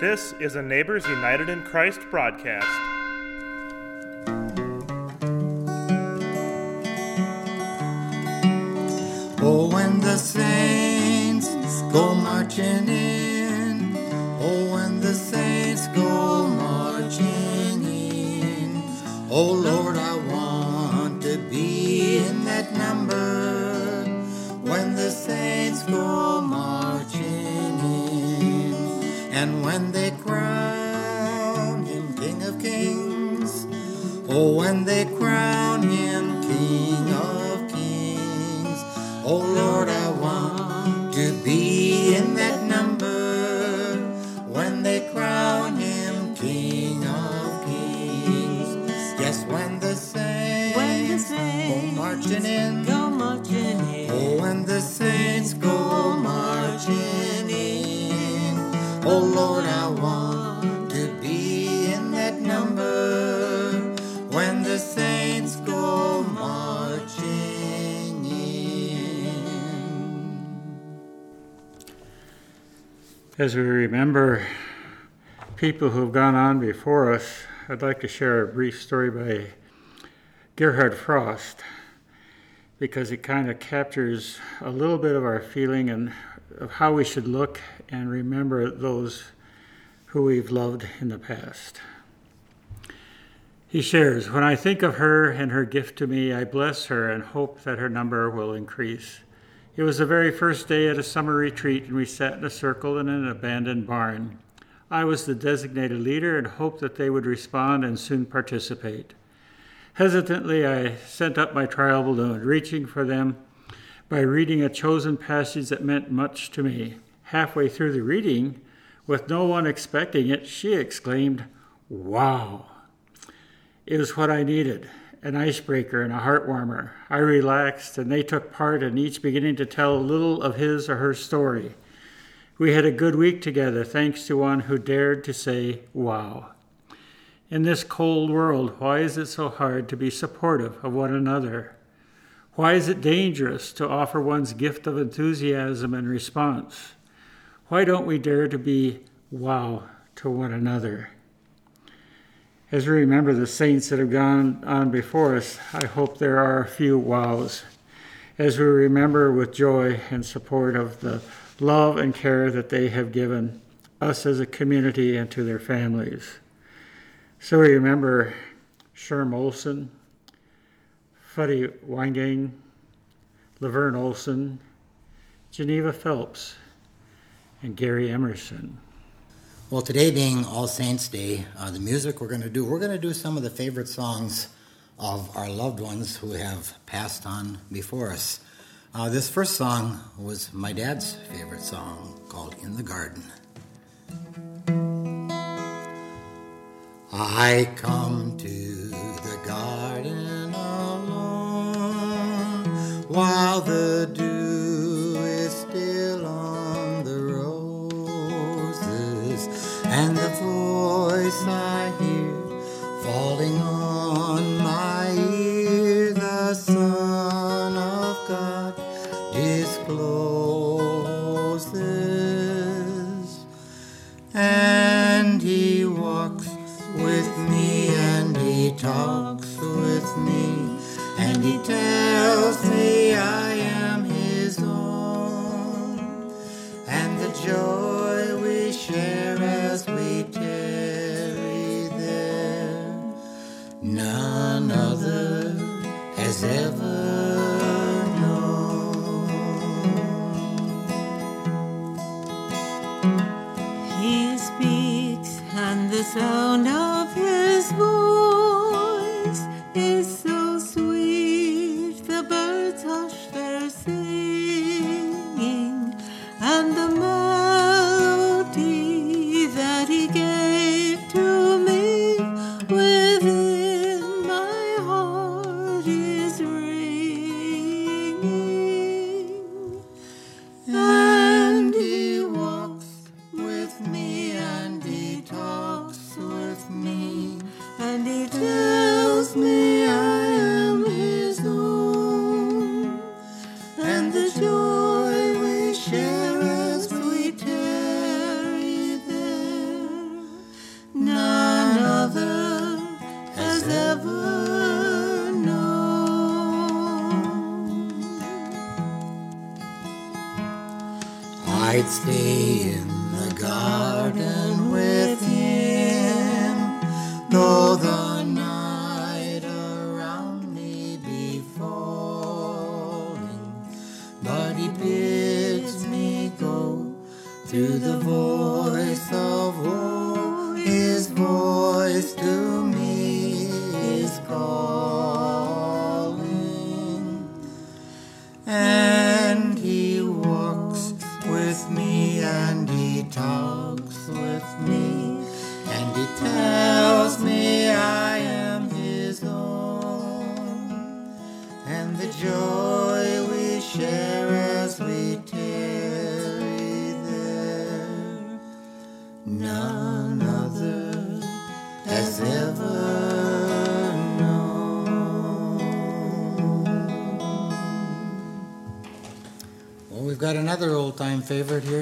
This is a Neighbors United in Christ broadcast. Oh, when the saints go marching in. Oh, when the saints go marching in. Oh, Lord, I want to be in that number. When the saints go And when they crown him King of Kings. Oh, when they crown him King of Kings. Oh Lord, I want to be in that number when they crown him King of Kings. Yes, when the saints, When the go marching in. Lord, I want to be in that number when the saints go marching in. As we remember people who have gone on before us, I'd like to share a brief story by Gerhard Frost because it kind of captures a little bit of our feeling and of how we should look and remember those who we've loved in the past. He shares, When I think of her and her gift to me, I bless her and hope that her number will increase. It was the very first day at a summer retreat, and we sat in a circle in an abandoned barn. I was the designated leader and hoped that they would respond and soon participate. Hesitantly, I sent up my trial balloon, reaching for them by reading a chosen passage that meant much to me. Halfway through the reading, with no one expecting it, she exclaimed, Wow! It was what I needed an icebreaker and a heart warmer. I relaxed, and they took part in each beginning to tell a little of his or her story. We had a good week together, thanks to one who dared to say, Wow. In this cold world, why is it so hard to be supportive of one another? Why is it dangerous to offer one's gift of enthusiasm and response? Why don't we dare to be wow to one another? As we remember the saints that have gone on before us, I hope there are a few wows. As we remember with joy and support of the love and care that they have given us as a community and to their families. So we remember Sherm Olson, Fuddy Weingang, Laverne Olson, Geneva Phelps, and Gary Emerson. Well, today being All Saints Day, uh, the music we're going to do, we're going to do some of the favorite songs of our loved ones who have passed on before us. Uh, this first song was my dad's favorite song called In the Garden. I come to while the dew is still on the roses and the voice I hear falling on my ear the Son of God discloses. And he walks with me and he talks with me and he tells Oh, and the I'd stay in the garden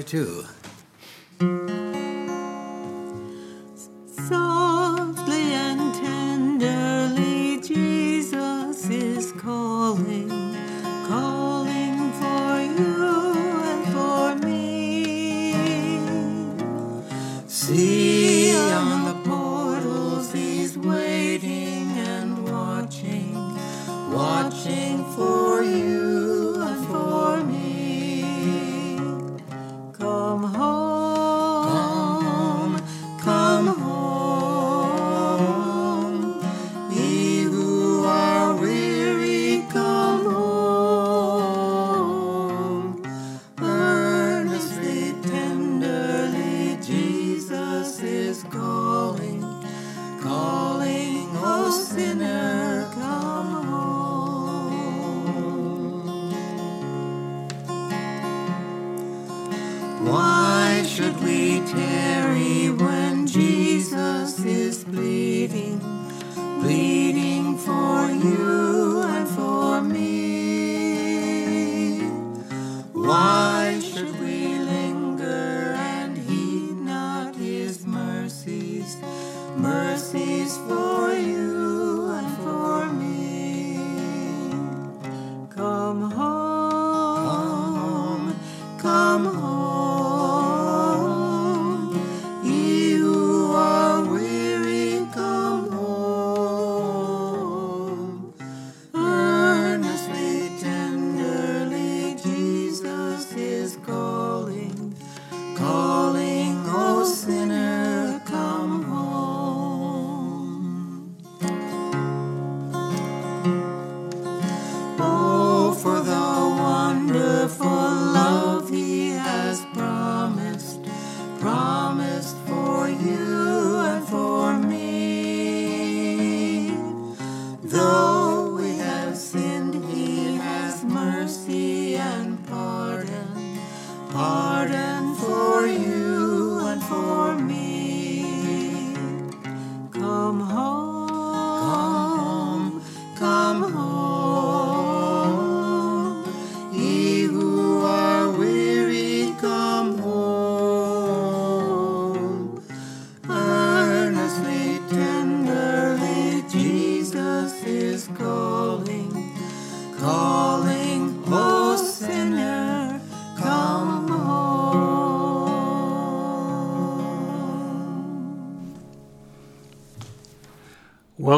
too.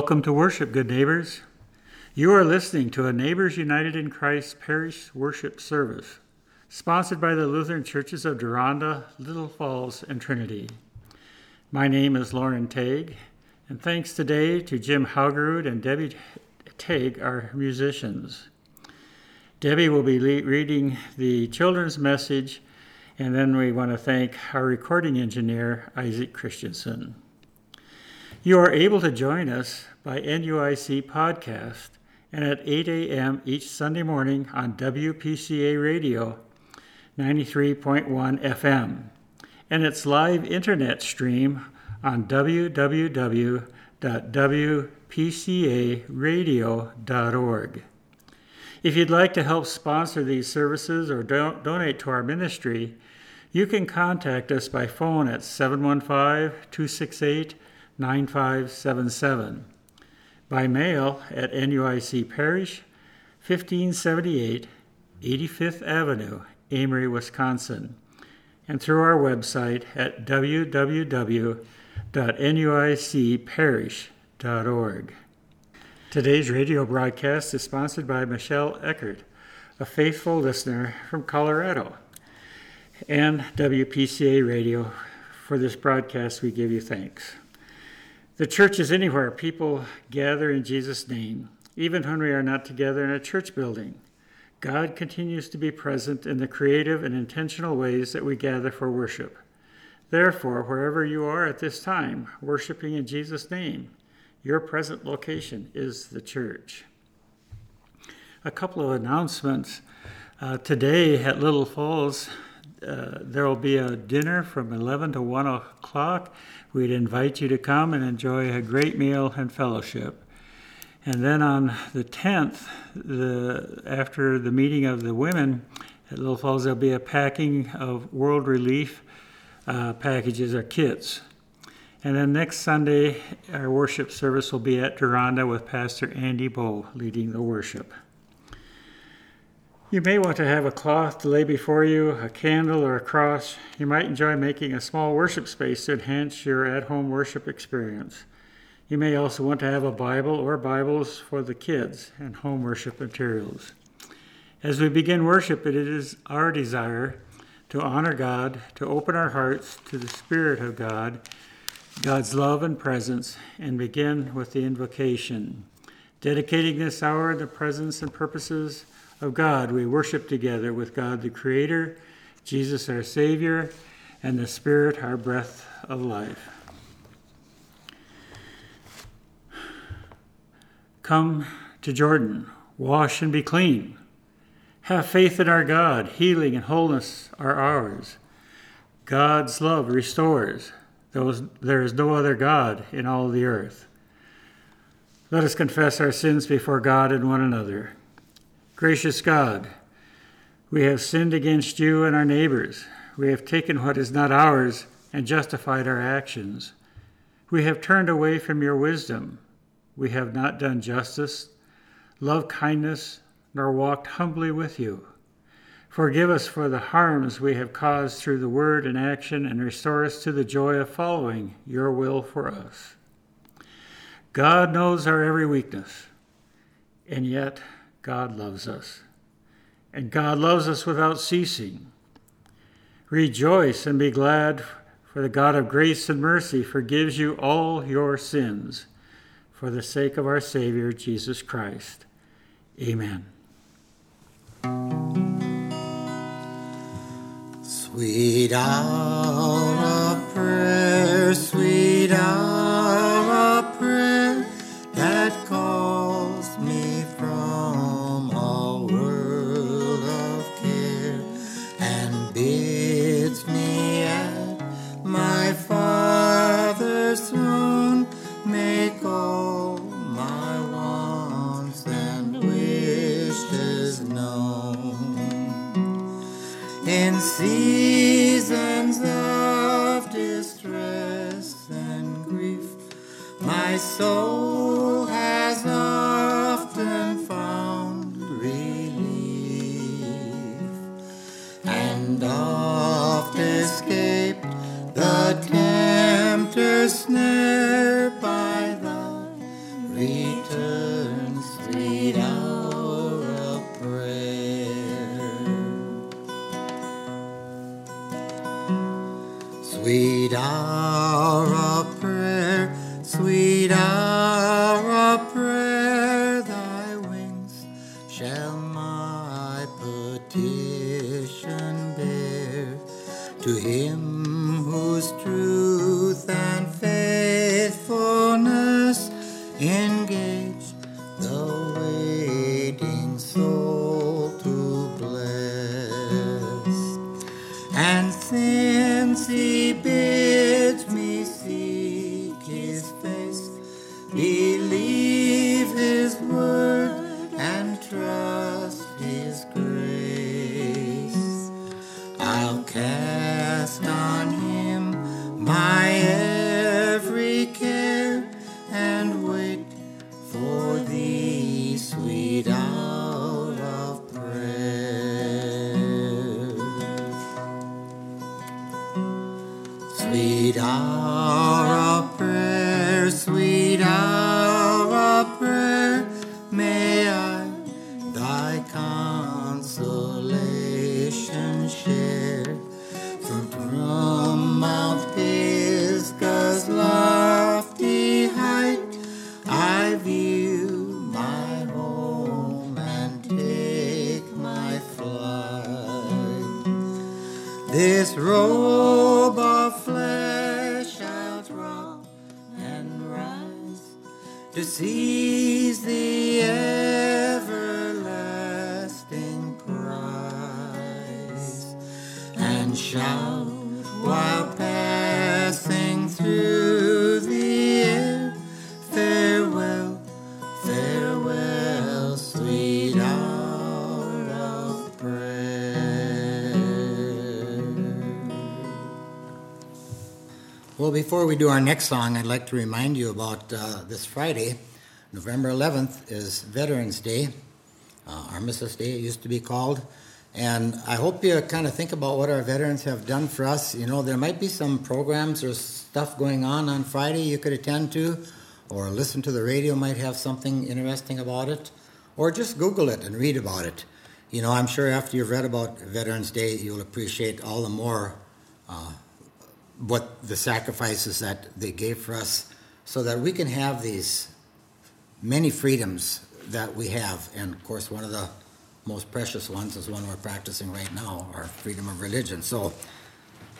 Welcome to worship, good neighbors. You are listening to a Neighbors United in Christ parish worship service, sponsored by the Lutheran Churches of Deronda, Little Falls, and Trinity. My name is Lauren Tague, and thanks today to Jim Haugerud and Debbie Tague, our musicians. Debbie will be reading the children's message, and then we want to thank our recording engineer, Isaac Christensen. You are able to join us by NUIC podcast and at 8 a.m. each Sunday morning on WPCA Radio 93.1 FM and its live internet stream on www.wpcaradio.org. If you'd like to help sponsor these services or don- donate to our ministry, you can contact us by phone at 715 268 9577, by mail at NUIC Parish, 1578 85th Avenue, Amery, Wisconsin, and through our website at www.nuicparish.org. Today's radio broadcast is sponsored by Michelle Eckert, a faithful listener from Colorado, and WPCA Radio. For this broadcast, we give you thanks. The church is anywhere people gather in Jesus' name, even when we are not together in a church building. God continues to be present in the creative and intentional ways that we gather for worship. Therefore, wherever you are at this time, worshiping in Jesus' name, your present location is the church. A couple of announcements. Uh, today at Little Falls, uh, there will be a dinner from 11 to 1 o'clock. We'd invite you to come and enjoy a great meal and fellowship. And then on the 10th, the, after the meeting of the women at Little Falls, there'll be a packing of World Relief uh, packages or kits. And then next Sunday, our worship service will be at Deronda with Pastor Andy Bow leading the worship. You may want to have a cloth to lay before you, a candle, or a cross. You might enjoy making a small worship space to enhance your at home worship experience. You may also want to have a Bible or Bibles for the kids and home worship materials. As we begin worship, it is our desire to honor God, to open our hearts to the Spirit of God, God's love and presence, and begin with the invocation. Dedicating this hour the presence and purposes of God, we worship together with God the Creator, Jesus our Savior, and the Spirit our breath of life. Come to Jordan, wash and be clean. Have faith in our God, healing and wholeness are ours. God's love restores. There is no other God in all the earth. Let us confess our sins before God and one another. Gracious God, we have sinned against you and our neighbors. We have taken what is not ours and justified our actions. We have turned away from your wisdom we have not done justice, loved kindness, nor walked humbly with you. Forgive us for the harms we have caused through the word and action, and restore us to the joy of following your will for us. God knows our every weakness, and yet God loves us. And God loves us without ceasing. Rejoice and be glad, for the God of grace and mercy forgives you all your sins for the sake of our Savior, Jesus Christ. Amen. Sweet hour of prayer, sweet hour In seasons of distress and grief, my soul consolation share. We do our next song, I'd like to remind you about uh, this Friday, November 11th, is Veterans Day, uh, Armistice Day, it used to be called. And I hope you kind of think about what our veterans have done for us. You know, there might be some programs or stuff going on on Friday you could attend to, or listen to the radio might have something interesting about it, or just Google it and read about it. You know, I'm sure after you've read about Veterans Day, you'll appreciate all the more uh, what the sacrifices that they gave for us so that we can have these many freedoms that we have. And of course, one of the most precious ones is one we're practicing right now our freedom of religion. So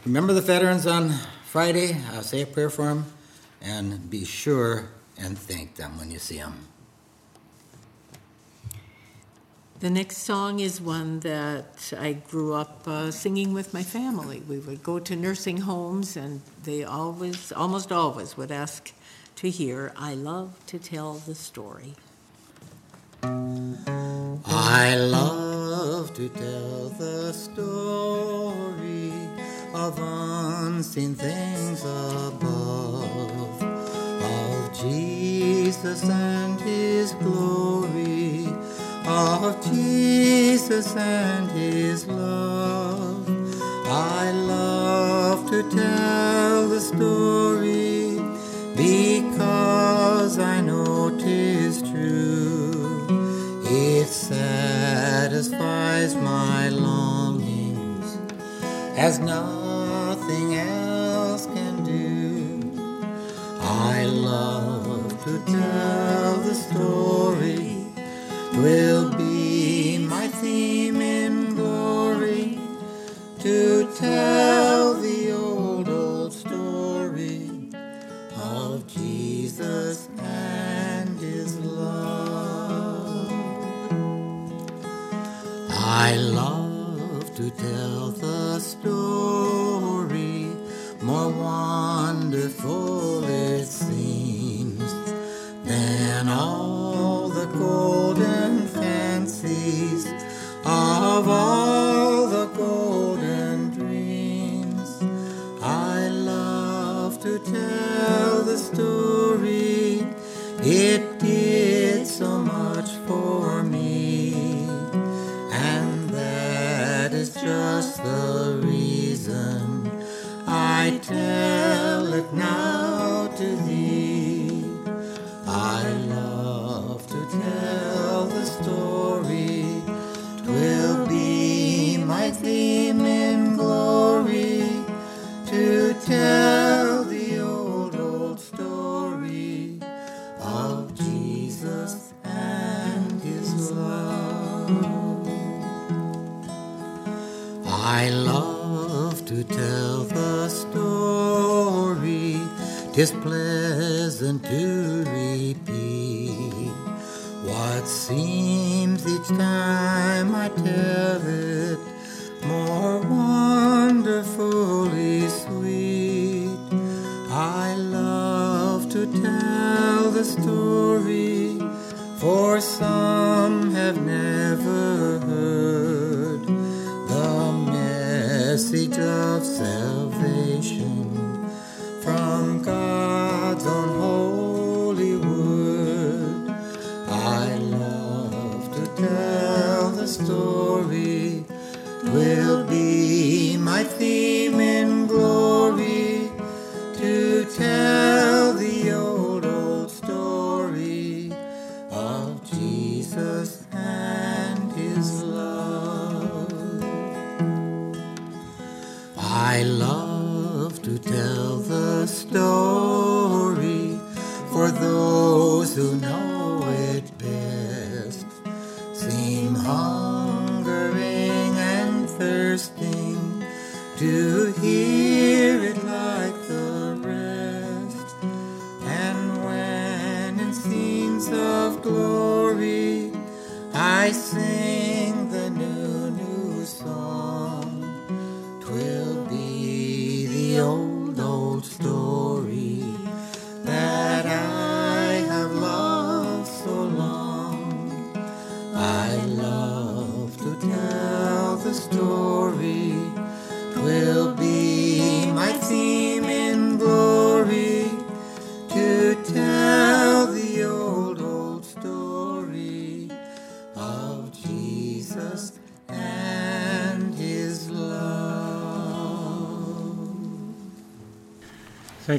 remember the veterans on Friday, uh, say a prayer for them, and be sure and thank them when you see them. The next song is one that I grew up uh, singing with my family. We would go to nursing homes, and they always, almost always, would ask to hear, I love to tell the story. I love to tell the story of unseen things above, of Jesus and his glory, of Jesus and his love. I love to tell the story because I know know 'tis true. It satisfies my longings as nothing else can do. I love to tell the story, will be my theme in glory, to tell the old, old story of Jesus and his love. I love to tell the story, more wonderful it seems than all the golden of all the golden dreams. I love to tell the story. It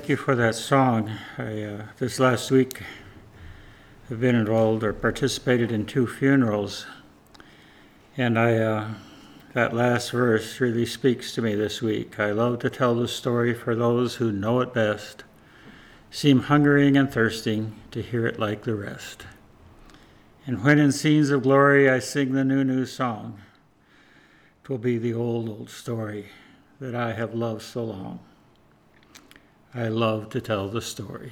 you for that song. I, uh, this last week, I've been enrolled or participated in two funerals, and I, uh, that last verse really speaks to me this week. I love to tell the story for those who know it best, seem hungering and thirsting to hear it like the rest. And when in scenes of glory I sing the new, new song, 'twill be the old, old story that I have loved so long. I love to tell the story.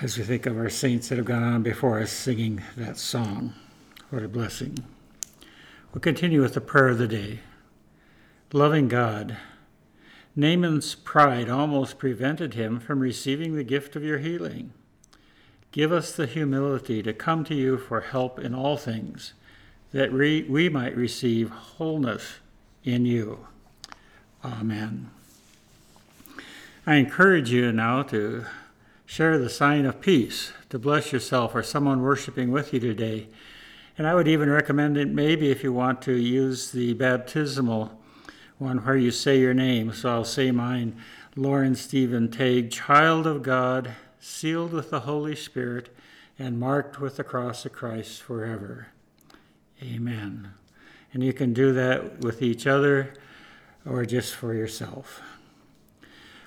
As we think of our saints that have gone on before us singing that song, what a blessing. We'll continue with the prayer of the day. Loving God, Naaman's pride almost prevented him from receiving the gift of your healing. Give us the humility to come to you for help in all things, that we, we might receive wholeness in you. Amen. I encourage you now to share the sign of peace, to bless yourself or someone worshiping with you today. And I would even recommend it maybe if you want to use the baptismal one where you say your name. So I'll say mine Lauren Stephen Tague, child of God, sealed with the Holy Spirit, and marked with the cross of Christ forever. Amen. And you can do that with each other or just for yourself.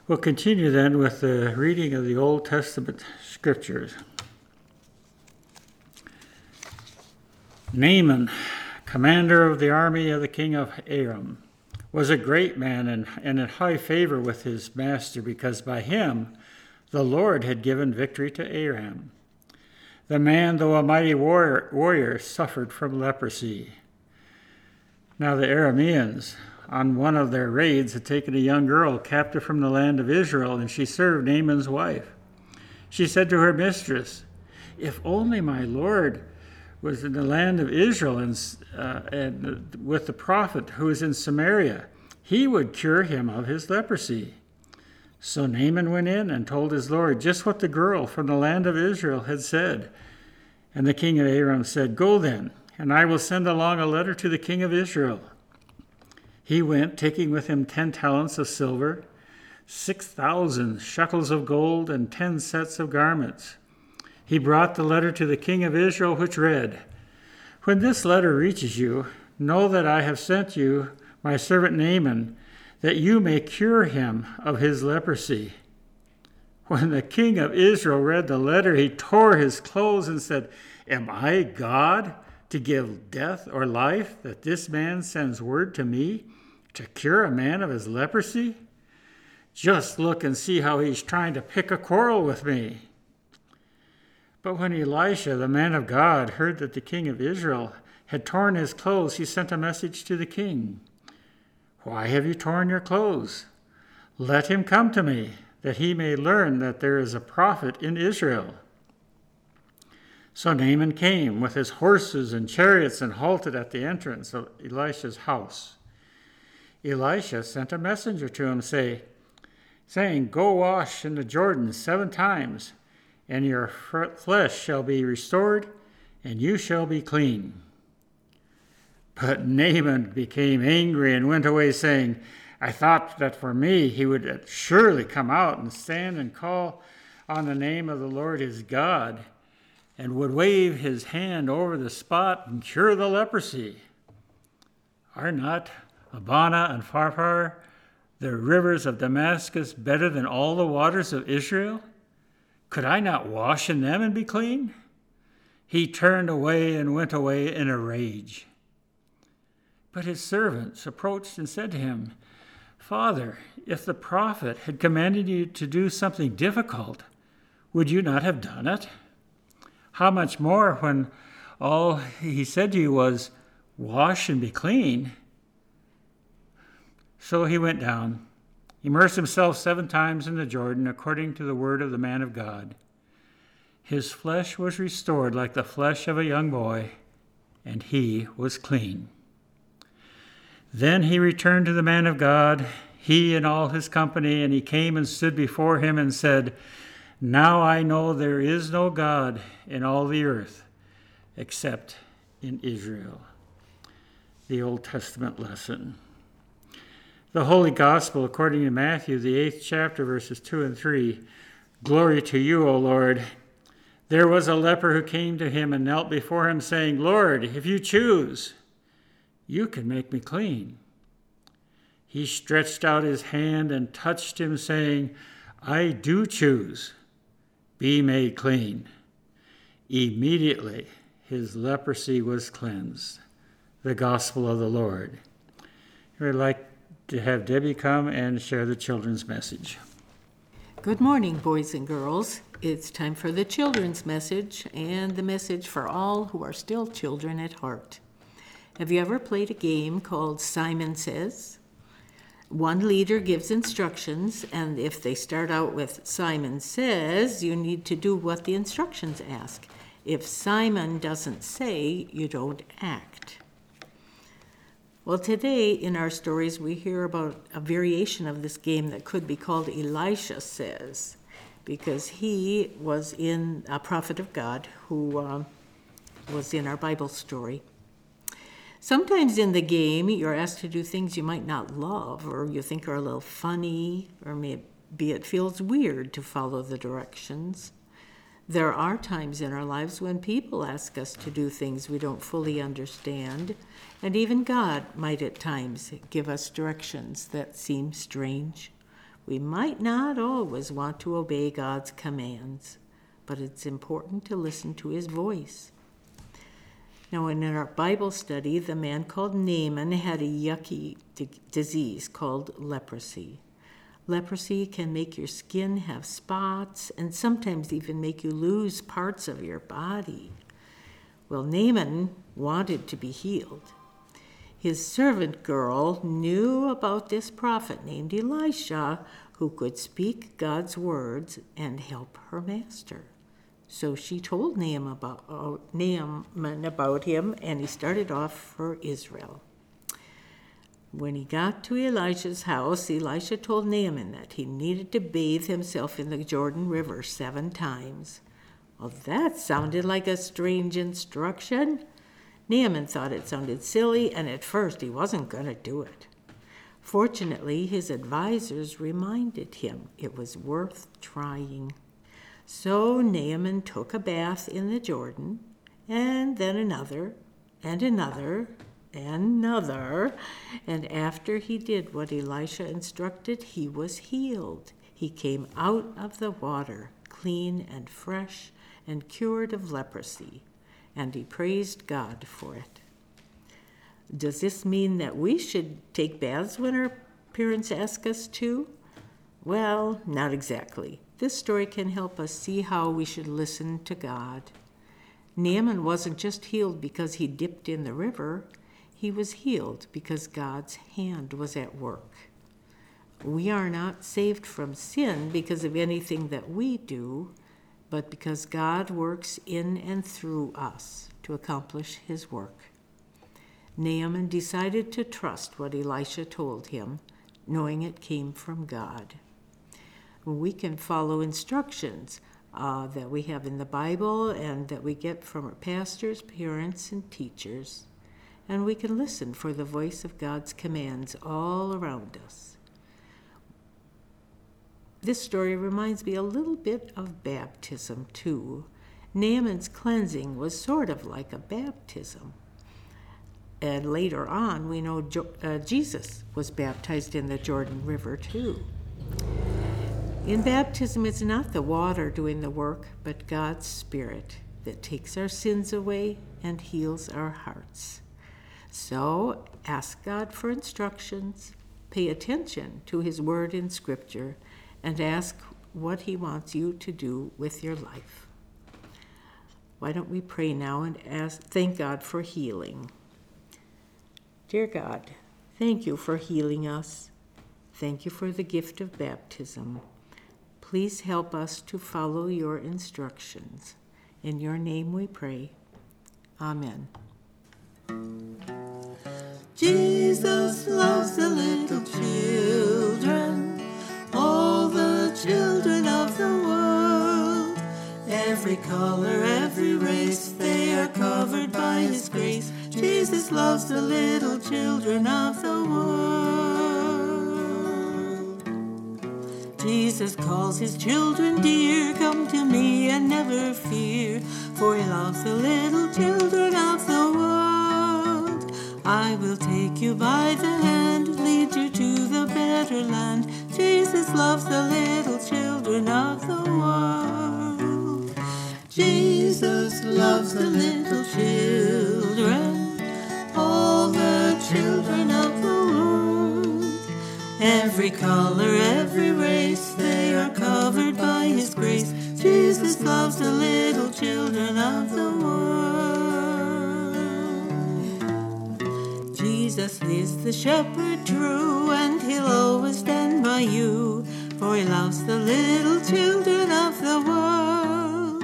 We'll continue then with the reading of the Old Testament scriptures. Naaman, commander of the army of the king of Aram, was a great man and, and in high favor with his master because by him the Lord had given victory to Aram. The man, though a mighty warrior, warrior suffered from leprosy. Now the Arameans, on one of their raids, had taken a young girl captive from the land of Israel, and she served Naaman's wife. She said to her mistress, If only my Lord was in the land of Israel and, uh, and with the prophet who is in Samaria, he would cure him of his leprosy. So Naaman went in and told his Lord just what the girl from the land of Israel had said. And the king of Aram said, Go then, and I will send along a letter to the king of Israel. He went, taking with him ten talents of silver, six thousand shekels of gold, and ten sets of garments. He brought the letter to the king of Israel, which read, When this letter reaches you, know that I have sent you my servant Naaman, that you may cure him of his leprosy. When the king of Israel read the letter, he tore his clothes and said, Am I God to give death or life that this man sends word to me to cure a man of his leprosy? Just look and see how he's trying to pick a quarrel with me. But when Elisha, the man of God, heard that the king of Israel had torn his clothes, he sent a message to the king Why have you torn your clothes? Let him come to me, that he may learn that there is a prophet in Israel. So Naaman came with his horses and chariots and halted at the entrance of Elisha's house. Elisha sent a messenger to him, say, saying, Go wash in the Jordan seven times and your flesh shall be restored, and you shall be clean. But Naaman became angry and went away, saying, I thought that for me he would surely come out and stand and call on the name of the Lord his God, and would wave his hand over the spot and cure the leprosy. Are not Abana and Pharpar, the rivers of Damascus, better than all the waters of Israel? Could I not wash in them and be clean? He turned away and went away in a rage. But his servants approached and said to him, Father, if the prophet had commanded you to do something difficult, would you not have done it? How much more when all he said to you was, Wash and be clean? So he went down, immersed himself seven times in the Jordan, according to the word of the man of God. His flesh was restored like the flesh of a young boy, and he was clean. Then he returned to the man of God, he and all his company, and he came and stood before him and said, Now I know there is no God in all the earth except in Israel. The Old Testament lesson. The Holy Gospel according to Matthew, the eighth chapter, verses 2 and 3. Glory to you, O Lord. There was a leper who came to him and knelt before him, saying, Lord, if you choose, you can make me clean. He stretched out his hand and touched him, saying, I do choose. Be made clean. Immediately his leprosy was cleansed. The gospel of the Lord. We're like to have Debbie come and share the children's message. Good morning, boys and girls. It's time for the children's message and the message for all who are still children at heart. Have you ever played a game called Simon Says? One leader gives instructions, and if they start out with Simon Says, you need to do what the instructions ask. If Simon doesn't say, you don't act. Well, today in our stories, we hear about a variation of this game that could be called Elisha Says, because he was in a prophet of God who uh, was in our Bible story. Sometimes in the game, you're asked to do things you might not love or you think are a little funny, or maybe it feels weird to follow the directions. There are times in our lives when people ask us to do things we don't fully understand, and even God might at times give us directions that seem strange. We might not always want to obey God's commands, but it's important to listen to His voice. Now, in our Bible study, the man called Naaman had a yucky d- disease called leprosy. Leprosy can make your skin have spots and sometimes even make you lose parts of your body. Well, Naaman wanted to be healed. His servant girl knew about this prophet named Elisha who could speak God's words and help her master. So she told Naaman about, uh, Naaman about him, and he started off for Israel. When he got to Elisha's house, Elisha told Naaman that he needed to bathe himself in the Jordan River seven times. Well, that sounded like a strange instruction. Naaman thought it sounded silly, and at first he wasn't going to do it. Fortunately, his advisers reminded him it was worth trying. So Naaman took a bath in the Jordan, and then another, and another, another. And after he did what Elisha instructed, he was healed. He came out of the water, clean and fresh, and cured of leprosy. And he praised God for it. Does this mean that we should take baths when our parents ask us to? Well, not exactly. This story can help us see how we should listen to God. Naaman wasn't just healed because he dipped in the river, he was healed because God's hand was at work. We are not saved from sin because of anything that we do, but because God works in and through us to accomplish his work. Naaman decided to trust what Elisha told him, knowing it came from God we can follow instructions uh, that we have in the Bible and that we get from our pastors, parents, and teachers. And we can listen for the voice of God's commands all around us. This story reminds me a little bit of baptism, too. Naaman's cleansing was sort of like a baptism. and later on, we know jo- uh, Jesus was baptized in the Jordan River too. In baptism, it's not the water doing the work, but God's Spirit that takes our sins away and heals our hearts. So ask God for instructions, pay attention to His word in Scripture, and ask what He wants you to do with your life. Why don't we pray now and ask, thank God for healing? Dear God, thank you for healing us. Thank you for the gift of baptism. Please help us to follow your instructions. In your name we pray. Amen. Jesus loves the little children, all the children of the world. Every color, every race, they are covered by His grace. Jesus loves the little children of the world. Jesus calls His children dear, come to me and never fear, for He loves the little children of the world. I will take you by the hand, lead you to the better land. Jesus loves the little children of the world. Jesus loves the little children, all the children of the world. Every color, every race, they are covered by His grace. Jesus loves the little children of the world. Jesus is the shepherd true, and He'll always stand by you, for He loves the little children of the world.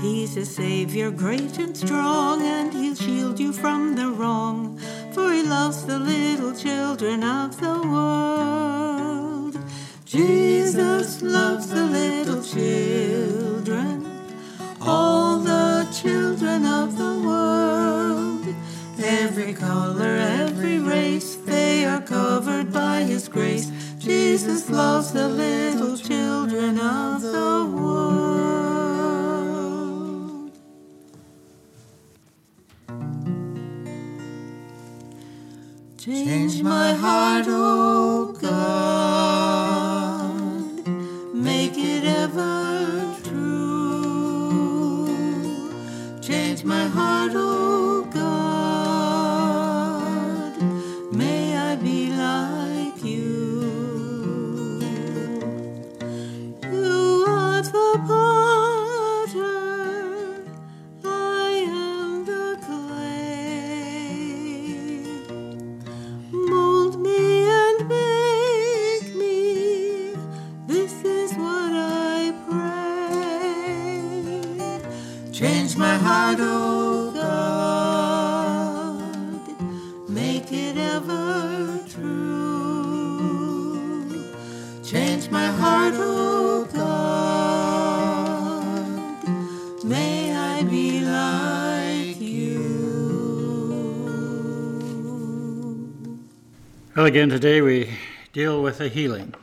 He's a Savior great and strong, and He'll shield you from the wrong, for He loves the little children of the world. Jesus loves the little children, again, today we deal with a healing.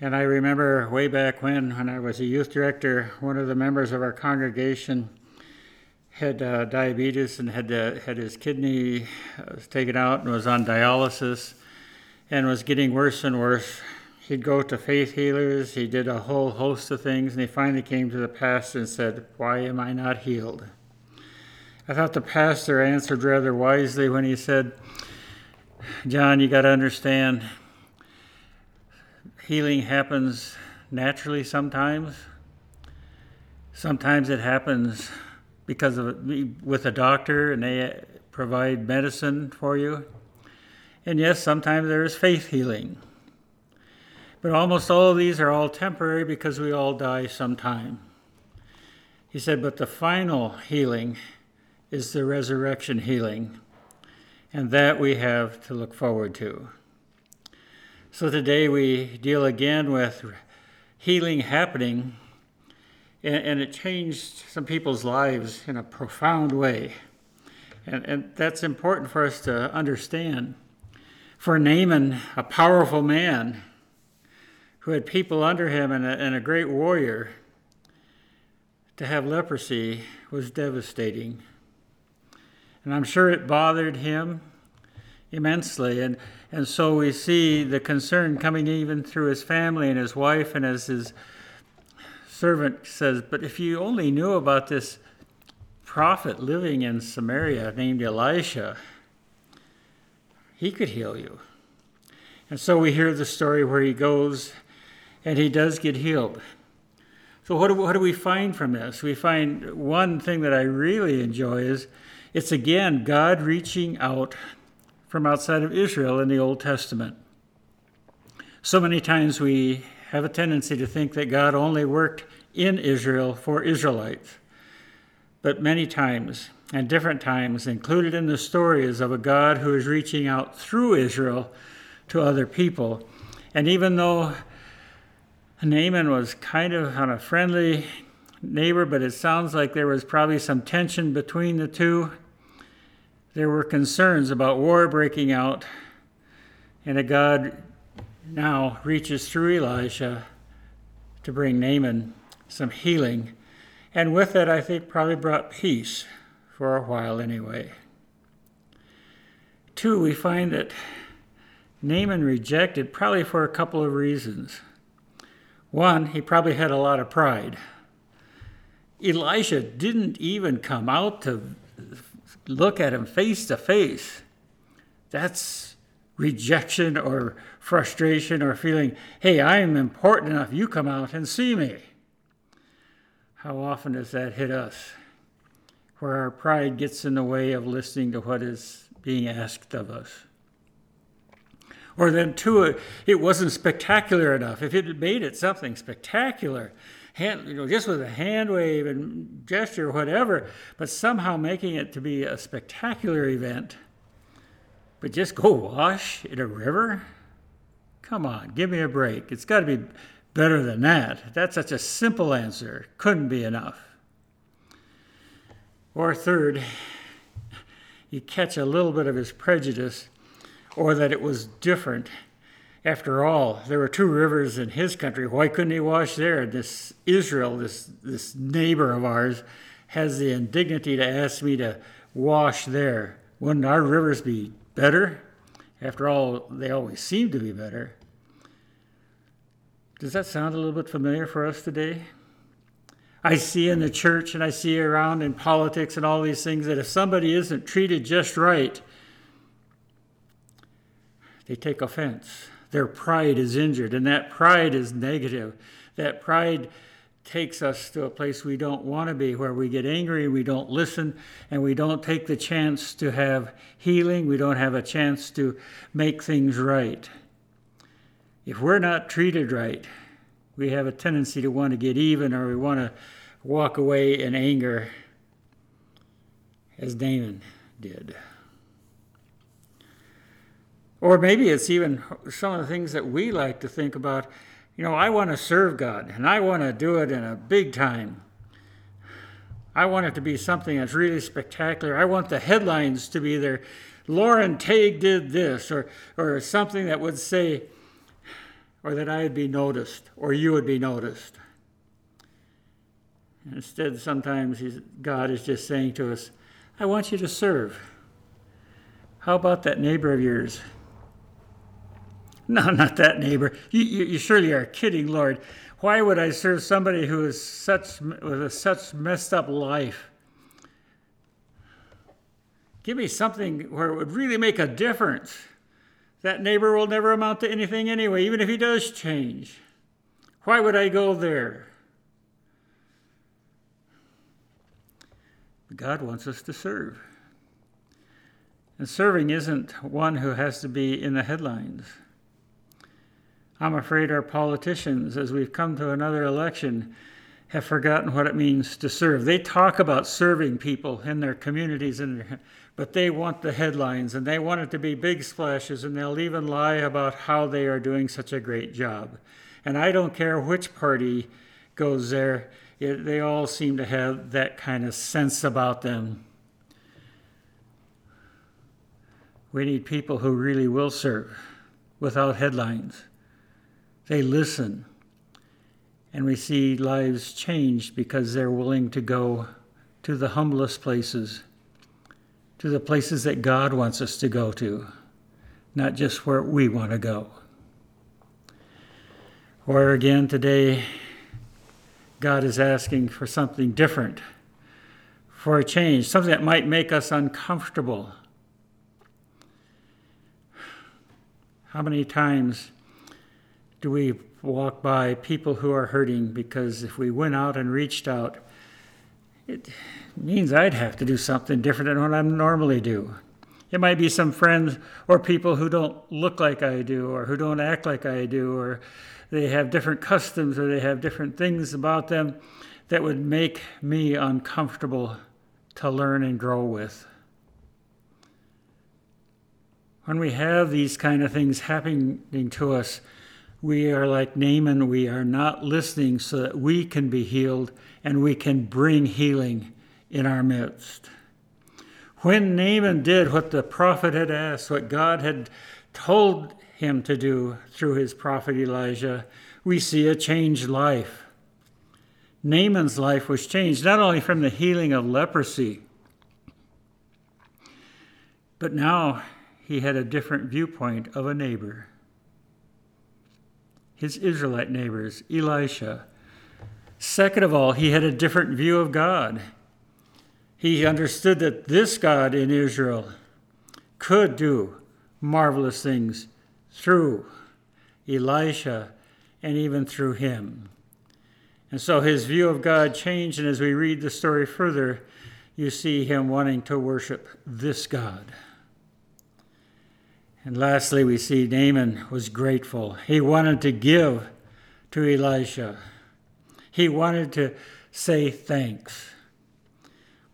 And I remember way back when, when I was a youth director, one of the members of our congregation had uh, diabetes and had uh, had his kidney uh, taken out and was on dialysis and was getting worse and worse. He'd go to faith healers. He did a whole host of things, and he finally came to the pastor and said, "Why am I not healed?" I thought the pastor answered rather wisely when he said, John, you got to understand healing happens naturally sometimes. Sometimes it happens because of with a doctor and they provide medicine for you. And yes, sometimes there is faith healing. But almost all of these are all temporary because we all die sometime. He said, but the final healing is the resurrection healing and that we have to look forward to. So today we deal again with healing happening, and, it changed some people's lives in a profound way. And, and that's important for us to understand. For Naaman, a powerful man who had people under him and a, and a great warrior, to have leprosy was devastating. And I'm sure it bothered him immensely. And, and so we see the concern coming even through his family and his wife, and as his servant says, But if you only knew about this prophet living in Samaria named Elisha, he could heal you. And so we hear the story where he goes and he does get healed. So, what do, what do we find from this? We find one thing that I really enjoy is it's again God reaching out from outside of Israel in the Old Testament. So many times we have a tendency to think that God only worked in Israel for Israelites. But many times, and different times, included in the story is of a God who is reaching out through Israel to other people. And even though Naaman was kind of on a friendly neighbor, but it sounds like there was probably some tension between the two. There were concerns about war breaking out, and a God now reaches through Elijah to bring Naaman some healing. And with it, I think probably brought peace for a while anyway. Two, we find that Naaman rejected probably for a couple of reasons. One, he probably had a lot of pride. Elisha didn't even come out to look at him face to face. That's rejection or frustration or feeling, hey, I am important enough, you come out and see me. How often does that hit us? Where our pride gets in the way of listening to what is being asked of us. Or then, two, it wasn't spectacular enough. If it had made it something spectacular, hand, you know, just with a hand wave and gesture, whatever, but somehow making it to be a spectacular event, but just go wash in a river? Come on, give me a break. It's got to be better than that. That's such a simple answer. Couldn't be enough. Or third, you catch a little bit of his prejudice or that it was different. After all, there were two rivers in his country. Why couldn't he wash there? This Israel, this, this neighbor of ours, has the indignity to ask me to wash there. Wouldn't our rivers be better? After all, they always seem to be better. Does that sound a little bit familiar for us today? I see in the church and I see around in politics and all these things that if somebody isn't treated just right, they take offense. Their pride is injured, and that pride is negative. That pride takes us to a place we don't want to be, where we get angry, we don't listen, and we don't take the chance to have healing, we don't have a chance to make things right. If we're not treated right, we have a tendency to want to get even or we want to walk away in anger, as Naaman did. Or maybe it's even some of the things that we like to think about. You know, I want to serve God and I want to do it in a big time. I want it to be something that's really spectacular. I want the headlines to be there. Lauren Tague did this, or, or something that would say, or that I'd be noticed, or you would be noticed. Instead, sometimes God is just saying to us, I want you to serve. How about that neighbor of yours? No, not that neighbor. You, you, you, surely are kidding, Lord. Why would I serve somebody who is such with a such messed up life? Give me something where it would really make a difference. That neighbor will never amount to anything anyway, even if he does change. Why would I go there? God wants us to serve. And serving isn't one who has to be in the headlines. I'm afraid our politicians, as we've come to another election, have forgotten what it means to serve. They talk about serving people in their communities, and but they want the headlines and they want it to be big splashes, and they'll even lie about how they are doing such a great job. And I don't care which party goes there, it, they all seem to have that kind of sense about them. We need people who really will serve without headlines. They listen. And we see lives changed because they're willing to go to the humblest places to the places that God wants us to go to, not just where we want to go. Or again, today, God is asking for something different, for a change, something that might make us uncomfortable. How many times do we walk by people who are hurting because if we went out and reached out, it means I'd have to do something different than what I normally do. It might be some friends or people who don't look like I do or who don't act like I do or they have different customs or they have different things about them that would make me uncomfortable to learn and grow with. When we have these kind of things happening to us, we are like Naaman, we are not listening so that we can be healed and we can bring healing in our midst. When Naaman did what the prophet had asked, what God had told him to do through his prophet Elijah, we see a changed life. Naaman's life was changed not only from the healing of leprosy, but now he had a different viewpoint of a neighbor. His Israelite neighbors, Elisha. Second of all, he had a different view of God. He understood that this God in Israel could do marvelous things through Elisha and even through him. And so his view of God changed, and as we read the story further, you see him wanting to worship this God. And lastly, we see Naaman was grateful. He wanted to give to Elisha, he wanted to say thanks.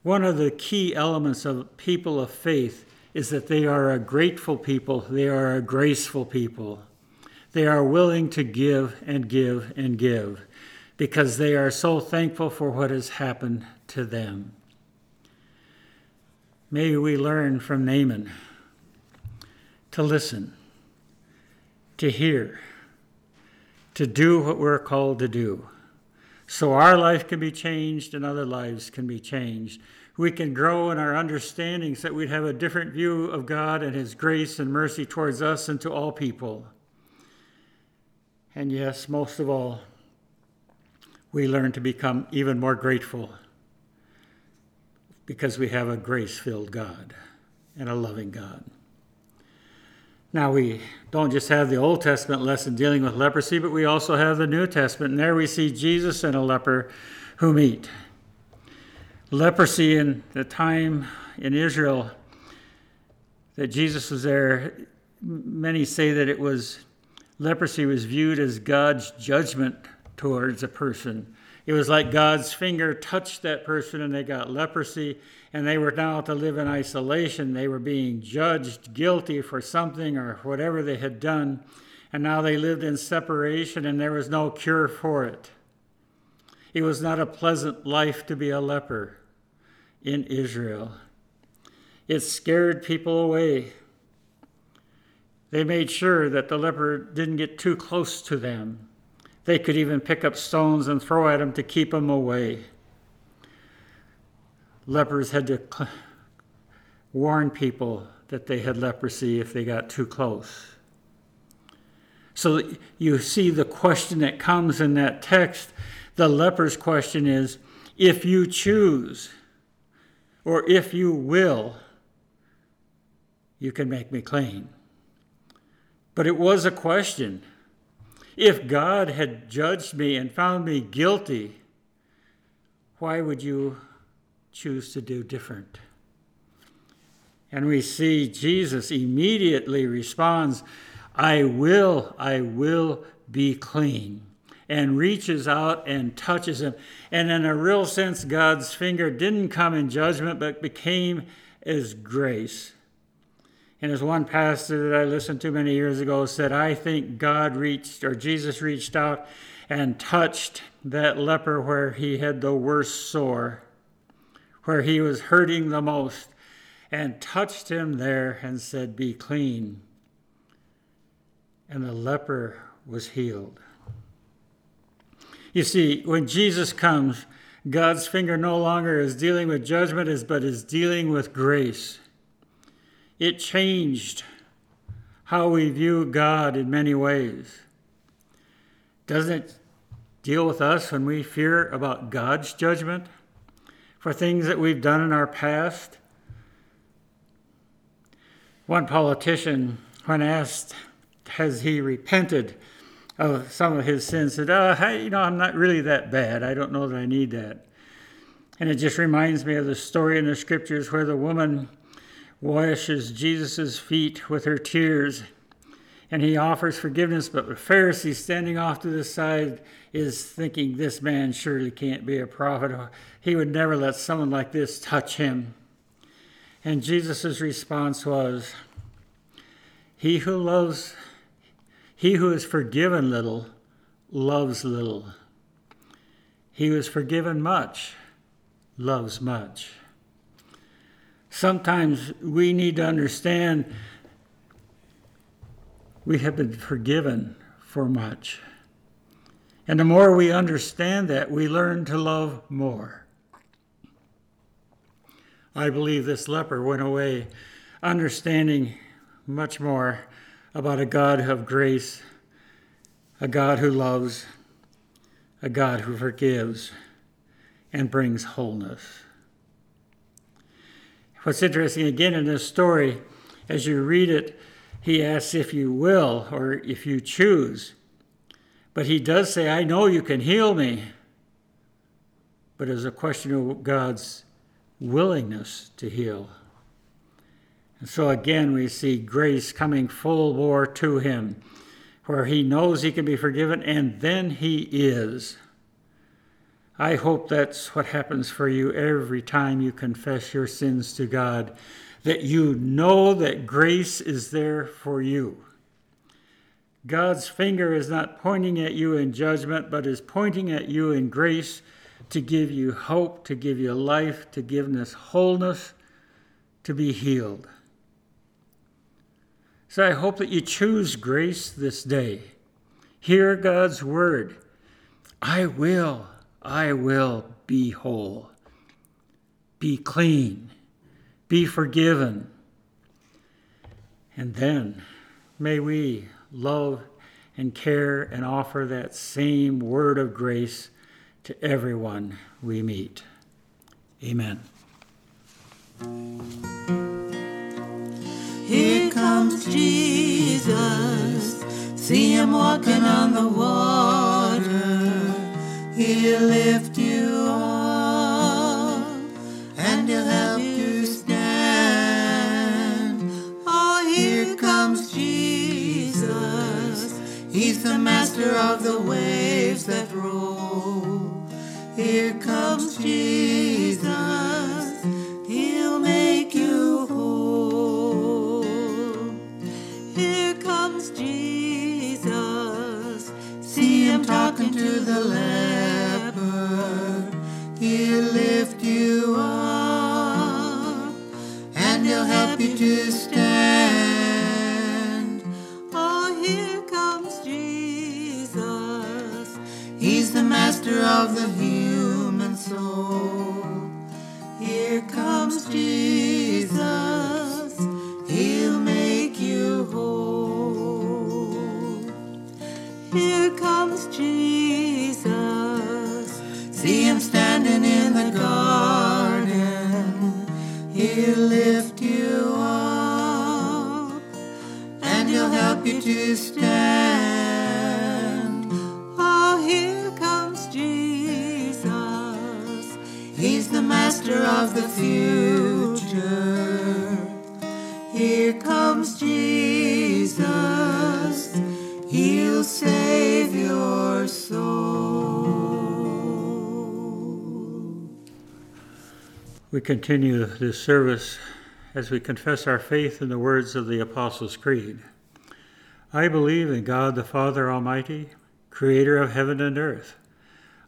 One of the key elements of people of faith is that they are a grateful people, they are a graceful people. They are willing to give and give and give because they are so thankful for what has happened to them. May we learn from Naaman to listen, to hear, to do what we're called to do. So our life can be changed and other lives can be changed we can grow in our understandings that we'd have a different view of God and His grace and mercy towards us and to all people. And yes, most of all, we learn to become even more grateful because we have a grace filled God and a loving God. Now, we don't just have the Old Testament lesson dealing with leprosy, but we also have the New Testament. And there we see Jesus and a leper who meet leprosy in the time in Israel that Jesus was there, many say that it was leprosy was viewed as God's judgment towards a person. It was like God's finger touched that person and they got leprosy, and they were now to live in isolation. They were being judged guilty for something or whatever they had done, and now they lived in separation and there was no cure for it. It was not a pleasant life to be a leper in Israel. It scared people away. They made sure that the leper didn't get too close to them. They could even pick up stones and throw at him to keep him away. Lepers had to warn people that they had leprosy if they got too close. So you see the question that comes in that text. The leper's question is if you choose, or if you will, you can make me clean. But it was a question. If God had judged me and found me guilty, why would you choose to do different? And we see Jesus immediately responds, I will, I will be clean and reaches out and touches him. And in a real sense, God's finger didn't come in judgment, but became as grace. And as one pastor that I listened to many years ago said, I think God reached, or Jesus reached out and touched that leper where he had the worst sore, where he was hurting the most, and touched him there and said, Be clean. And the leper was healed. You see, when Jesus comes, God's finger no longer is dealing with judgment, but is dealing with grace. It changed how we view God in many ways. Doesn't it deal with us when we fear about God's judgment for things that we've done in our past? One politician, when asked, has he repented of some of his sins, said, uh, oh, hey, you know, I'm not really that bad. I don't know that I need that. And it just reminds me of the story in the scriptures where the woman washes Jesus' feet with her tears and he offers forgiveness, but the Pharisee standing off to the side is thinking, This man surely can't be a prophet. He would never let someone like this touch him. And Jesus' response was, He who loves, he who is forgiven little, loves little. He who is forgiven much, loves much. Sometimes we need to understand we have been forgiven for much. And the more we understand that, we learn to love more. I believe this leper went away understanding much more about a God of grace, a God who loves, a God who forgives and brings wholeness. What's interesting again in this story, as you read it, he asks if you will or if you choose. But he does say, I know you can heal me. But it's a question of God's willingness to heal. And so again, we see grace coming full bore to him, where he knows he can be forgiven, and then he is. I hope that's what happens for you every time you confess your sins to God, that you know that grace is there for you. God's finger is not pointing at you in judgment, but is pointing at you in grace to give you hope, to give you life, to give us wholeness, to be healed. So I hope that you choose grace this day. Hear God's word. I will, I will be whole, be clean, be forgiven. And then may we love and care and offer that same word of grace to everyone we meet. Amen. Here comes Jesus. See him walking on the water. He'll lift you He's the master of the waves that roll. Here comes Jesus. He'll make you whole. Here comes Jesus. See him talking to the leper. He'll lift you up and he'll help you to master of the human soul. Here comes Jesus. He'll make you whole. Here comes Jesus. See him standing in the garden. He'll lift you up and he'll help you to stand. Master of the future. Here comes Jesus. He'll save your soul. We continue this service as we confess our faith in the words of the Apostles' Creed. I believe in God the Father Almighty, creator of heaven and earth.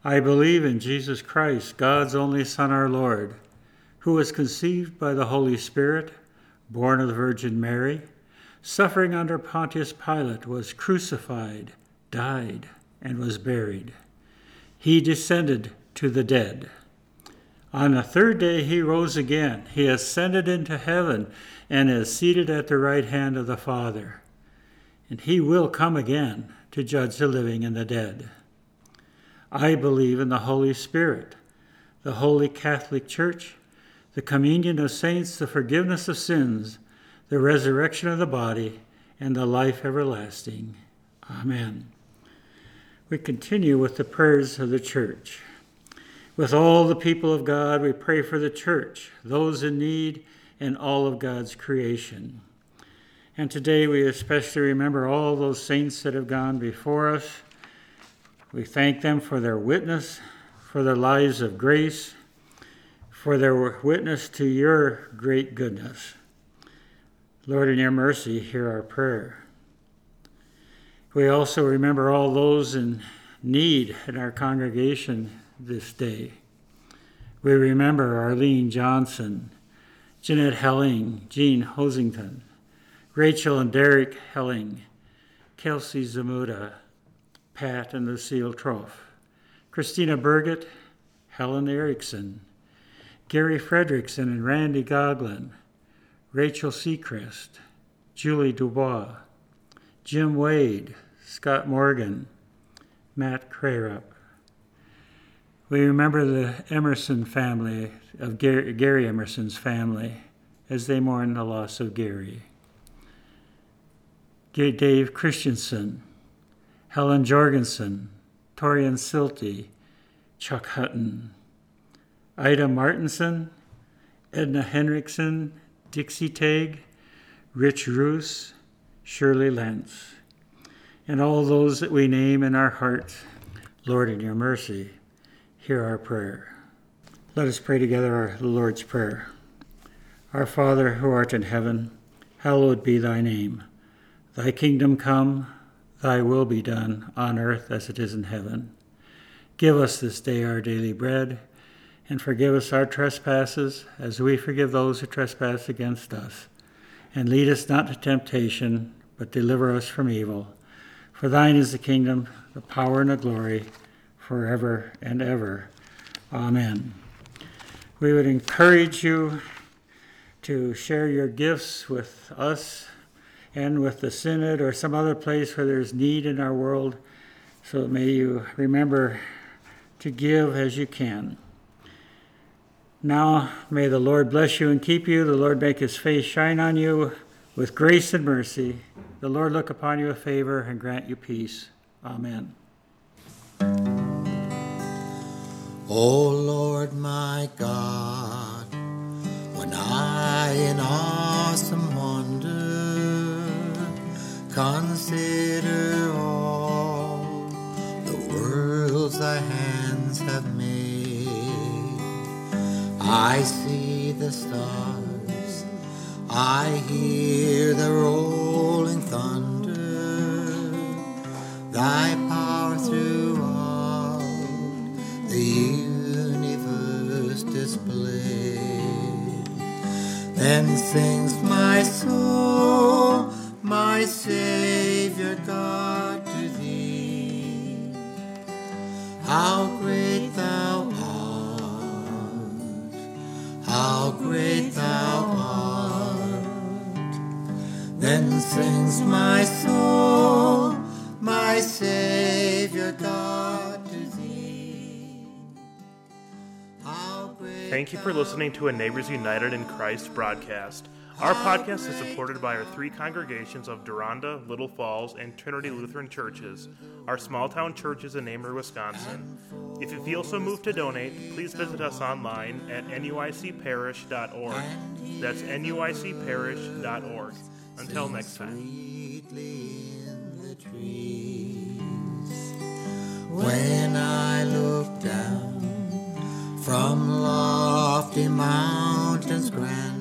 I believe in Jesus Christ, God's only Son, our Lord, who was conceived by the Holy Spirit, born of the Virgin Mary, suffering under Pontius Pilate, was crucified, died, and was buried. He descended to the dead. On the third day he rose again. He ascended into heaven and is seated at the right hand of the Father. And he will come again to judge the living and the dead. I believe in the Holy Spirit, the Holy Catholic Church, the communion of saints, the forgiveness of sins, the resurrection of the body, and the life everlasting. Amen. We continue with the prayers of the church. With all the people of God, we pray for the church, those in need, and all of God's creation. And today we especially remember all those saints that have gone before us. We thank them for their witness, for their lives of grace, for their witness to your great goodness. Lord, in your mercy, hear our prayer. We also remember all those in need in our congregation this day. We remember Arlene Johnson, Jeanette Helling, Jean Hosington, Rachel and Derek Helling, Kelsey Zamuda, Pat and Lucille Troff, Christina Burgett, Helen Erickson, Gary Fredrickson and Randy Goglin, Rachel Seacrest, Julie Dubois, Jim Wade, Scott Morgan, Matt Crarup. We remember the Emerson family, of Gary, Gary Emerson's family, as they mourn the loss of Gary. Dave Christensen, Helen Jorgensen, Torian Silty, Chuck Hutton, Ida Martinson, Edna Henriksen, Dixie Tag, Rich Roos, Shirley Lentz and all those that we name in our hearts. Lord, in your mercy, hear our prayer. Let us pray together our Lord's Prayer. Our Father, who art in heaven, hallowed be thy name. Thy kingdom come, thy will be done, on earth as it is in heaven. Give us this day our daily bread, and forgive us our trespasses, as we forgive those who trespass against us. And lead us not to temptation, but deliver us from evil. For thine is the kingdom, the power, and the glory forever and ever. Amen. We would encourage you to share your gifts with us and with the Synod or some other place where there's need in our world. So may you remember to give as you can. Now, may the Lord bless you and keep you. The Lord make his face shine on you with grace and mercy. The Lord look upon you with favor and grant you peace. Amen. O Lord my God, when I in awesome consider all the worlds thy hands have made, I see the stars, I hear the rolling thunder, thy power throughout the universe displayed. Then sings my soul, my Savior God, to thee. How great thou art, how great thou art. Then sings my soul, my Savior God, to thee. How great Thank you for listening to a Neighbors United in Christ broadcast. Our podcast is supported by our three congregations of Deronda, Little Falls, and Trinity Lutheran Churches, our small town churches in Amery, Wisconsin. If you feel so moved to donate, please visit us online at nuicparish.org. That's nuicparish.org. Until next time. When I look down from lofty mountains grand.